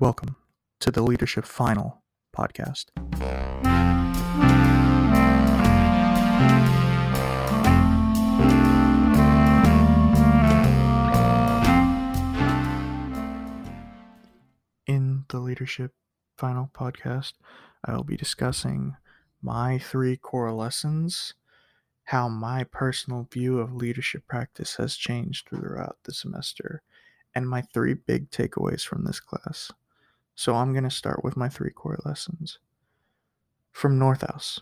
Welcome to the Leadership Final podcast. In the Leadership Final podcast, I will be discussing my three core lessons, how my personal view of leadership practice has changed throughout the semester, and my three big takeaways from this class. So I'm going to start with my three core lessons. From Northouse,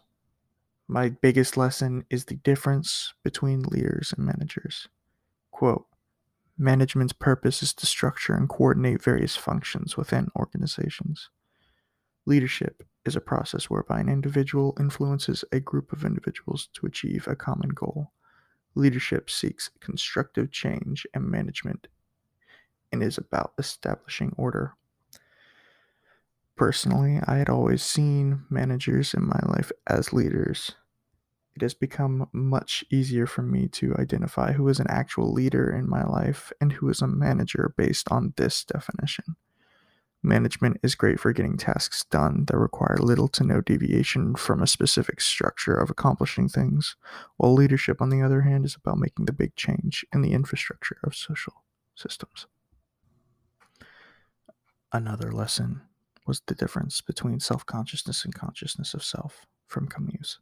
my biggest lesson is the difference between leaders and managers. Quote Management's purpose is to structure and coordinate various functions within organizations. Leadership is a process whereby an individual influences a group of individuals to achieve a common goal. Leadership seeks constructive change and management and is about establishing order. Personally, I had always seen managers in my life as leaders. It has become much easier for me to identify who is an actual leader in my life and who is a manager based on this definition. Management is great for getting tasks done that require little to no deviation from a specific structure of accomplishing things, while leadership, on the other hand, is about making the big change in the infrastructure of social systems. Another lesson was the difference between self consciousness and consciousness of self from Komives.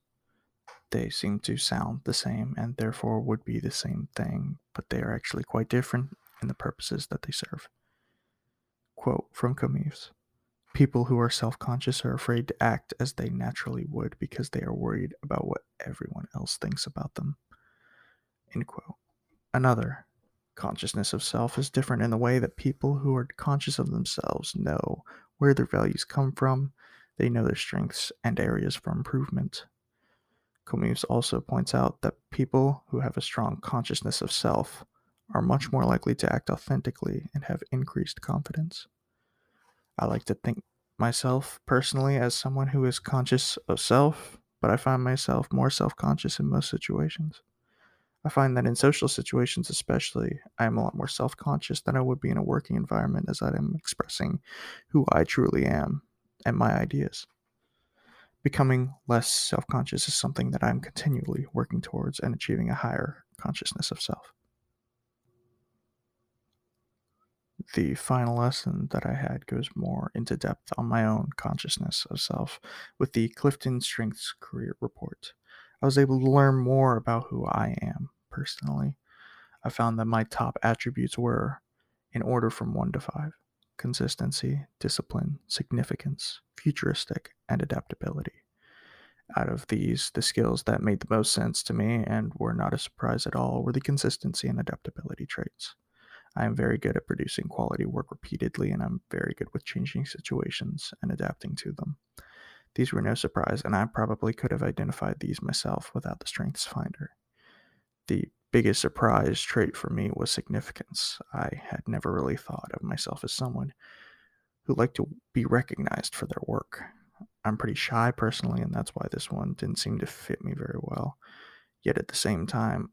They seem to sound the same and therefore would be the same thing, but they are actually quite different in the purposes that they serve. Quote from Komives People who are self conscious are afraid to act as they naturally would because they are worried about what everyone else thinks about them. End quote. Another consciousness of self is different in the way that people who are conscious of themselves know where their values come from, they know their strengths and areas for improvement. Komives also points out that people who have a strong consciousness of self are much more likely to act authentically and have increased confidence. I like to think myself personally as someone who is conscious of self, but I find myself more self conscious in most situations. I find that in social situations, especially, I am a lot more self conscious than I would be in a working environment as I am expressing who I truly am and my ideas. Becoming less self conscious is something that I'm continually working towards and achieving a higher consciousness of self. The final lesson that I had goes more into depth on my own consciousness of self with the Clifton Strengths Career Report. I was able to learn more about who I am personally. I found that my top attributes were, in order from 1 to 5, consistency, discipline, significance, futuristic, and adaptability. Out of these, the skills that made the most sense to me and were not a surprise at all were the consistency and adaptability traits. I am very good at producing quality work repeatedly, and I'm very good with changing situations and adapting to them. These were no surprise, and I probably could have identified these myself without the Strengths Finder. The biggest surprise trait for me was significance. I had never really thought of myself as someone who liked to be recognized for their work. I'm pretty shy personally, and that's why this one didn't seem to fit me very well. Yet at the same time,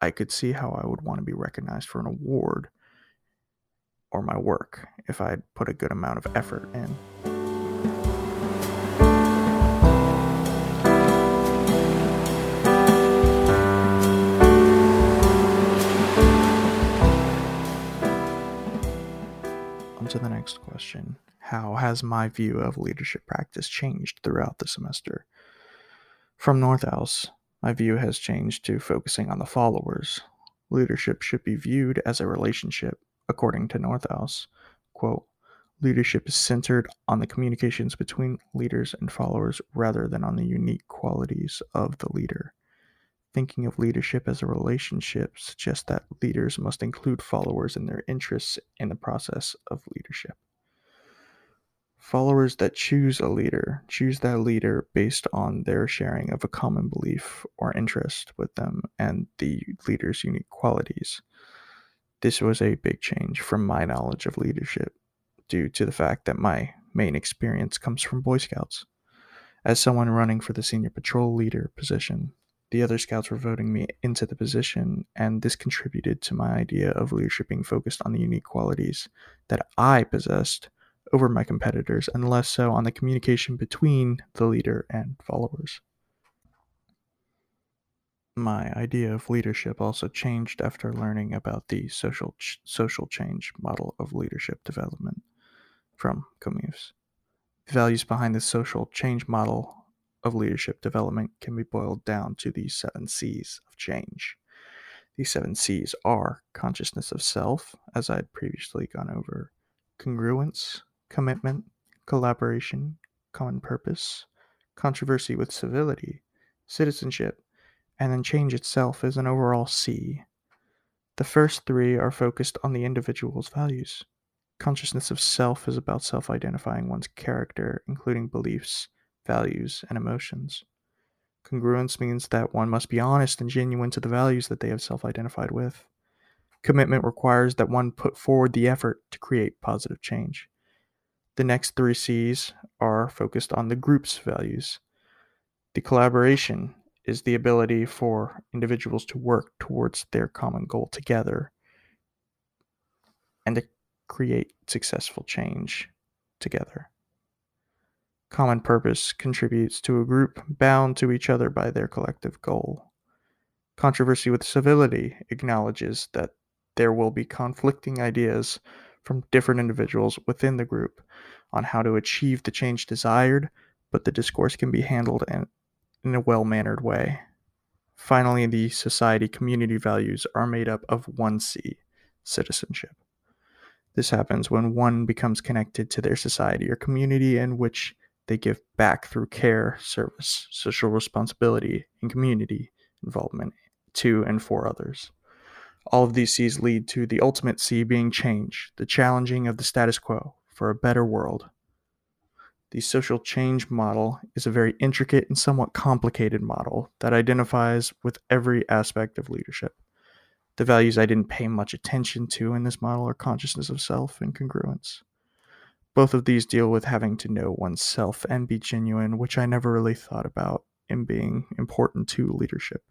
I could see how I would want to be recognized for an award or my work if I had put a good amount of effort in. To the next question How has my view of leadership practice changed throughout the semester? From Northouse, my view has changed to focusing on the followers. Leadership should be viewed as a relationship, according to Northouse. Quote, Leadership is centered on the communications between leaders and followers rather than on the unique qualities of the leader. Thinking of leadership as a relationship suggests that leaders must include followers in their interests in the process of leadership. Followers that choose a leader choose that leader based on their sharing of a common belief or interest with them and the leader's unique qualities. This was a big change from my knowledge of leadership due to the fact that my main experience comes from Boy Scouts. As someone running for the senior patrol leader position, the other scouts were voting me into the position, and this contributed to my idea of leadership being focused on the unique qualities that I possessed over my competitors and less so on the communication between the leader and followers. My idea of leadership also changed after learning about the social ch- social change model of leadership development from Komives. The values behind the social change model of leadership development can be boiled down to the seven C's of change. These seven C's are consciousness of self, as I had previously gone over, congruence, commitment, collaboration, common purpose, controversy with civility, citizenship, and then change itself is an overall C. The first three are focused on the individual's values. Consciousness of self is about self identifying one's character, including beliefs, values, and emotions. Congruence means that one must be honest and genuine to the values that they have self identified with. Commitment requires that one put forward the effort to create positive change. The next three C's are focused on the group's values. The collaboration is the ability for individuals to work towards their common goal together and to create successful change together. Common purpose contributes to a group bound to each other by their collective goal. Controversy with civility acknowledges that there will be conflicting ideas from different individuals within the group on how to achieve the change desired, but the discourse can be handled in, in a well mannered way. Finally, the society community values are made up of one C citizenship. This happens when one becomes connected to their society or community in which they give back through care, service, social responsibility, and community involvement to and for others. All of these C's lead to the ultimate C being change, the challenging of the status quo for a better world. The social change model is a very intricate and somewhat complicated model that identifies with every aspect of leadership. The values I didn't pay much attention to in this model are consciousness of self and congruence. Both of these deal with having to know oneself and be genuine, which I never really thought about in being important to leadership.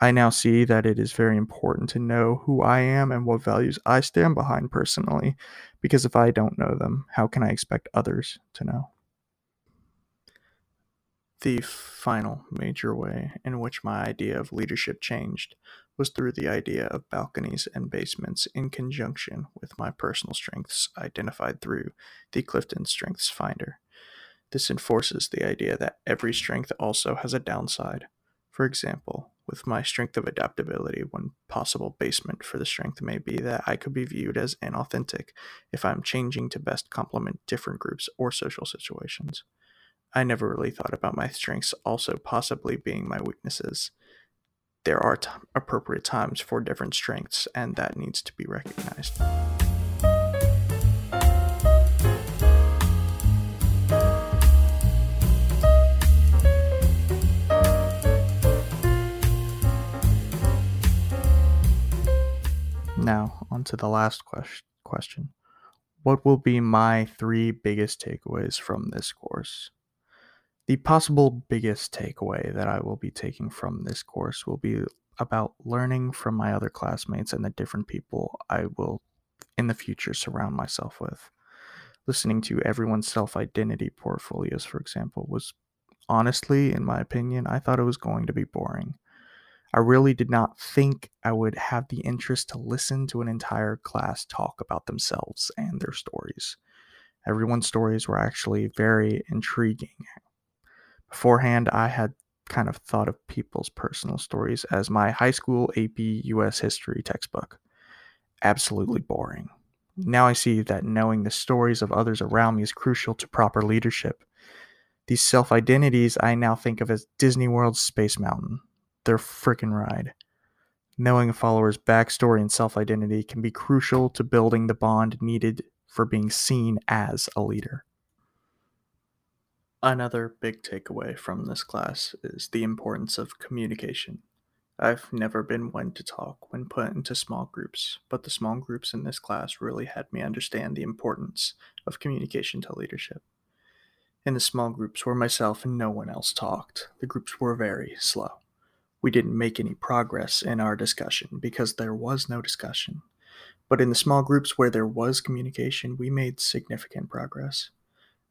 I now see that it is very important to know who I am and what values I stand behind personally, because if I don't know them, how can I expect others to know? The final major way in which my idea of leadership changed was through the idea of balconies and basements in conjunction with my personal strengths identified through the Clifton Strengths Finder. This enforces the idea that every strength also has a downside. For example, with my strength of adaptability, one possible basement for the strength may be that I could be viewed as inauthentic if I'm changing to best complement different groups or social situations. I never really thought about my strengths also possibly being my weaknesses. There are t- appropriate times for different strengths, and that needs to be recognized. Now, on to the last question. What will be my three biggest takeaways from this course? The possible biggest takeaway that I will be taking from this course will be about learning from my other classmates and the different people I will in the future surround myself with. Listening to everyone's self identity portfolios, for example, was honestly, in my opinion, I thought it was going to be boring. I really did not think I would have the interest to listen to an entire class talk about themselves and their stories. Everyone's stories were actually very intriguing. Beforehand, I had kind of thought of people's personal stories as my high school AP US history textbook. Absolutely boring. Now I see that knowing the stories of others around me is crucial to proper leadership. These self identities I now think of as Disney World's Space Mountain their freaking ride. Knowing a follower's backstory and self identity can be crucial to building the bond needed for being seen as a leader. Another big takeaway from this class is the importance of communication. I've never been one to talk when put into small groups, but the small groups in this class really had me understand the importance of communication to leadership. In the small groups where myself and no one else talked, the groups were very slow. We didn't make any progress in our discussion because there was no discussion. but in the small groups where there was communication, we made significant progress.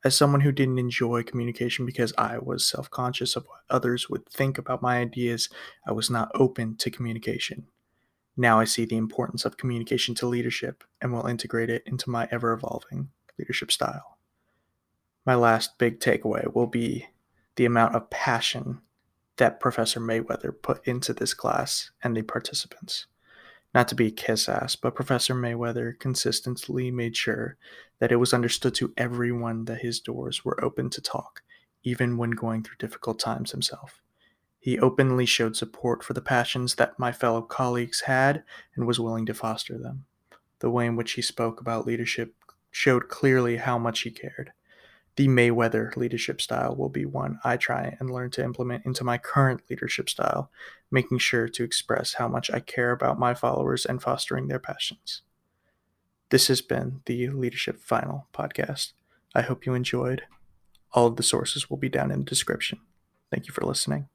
As someone who didn't enjoy communication because I was self conscious of what others would think about my ideas, I was not open to communication. Now I see the importance of communication to leadership and will integrate it into my ever evolving leadership style. My last big takeaway will be the amount of passion that Professor Mayweather put into this class and the participants. Not to be a kiss ass, but Professor Mayweather consistently made sure that it was understood to everyone that his doors were open to talk, even when going through difficult times himself. He openly showed support for the passions that my fellow colleagues had and was willing to foster them. The way in which he spoke about leadership showed clearly how much he cared. The Mayweather leadership style will be one I try and learn to implement into my current leadership style, making sure to express how much I care about my followers and fostering their passions. This has been the Leadership Final podcast. I hope you enjoyed. All of the sources will be down in the description. Thank you for listening.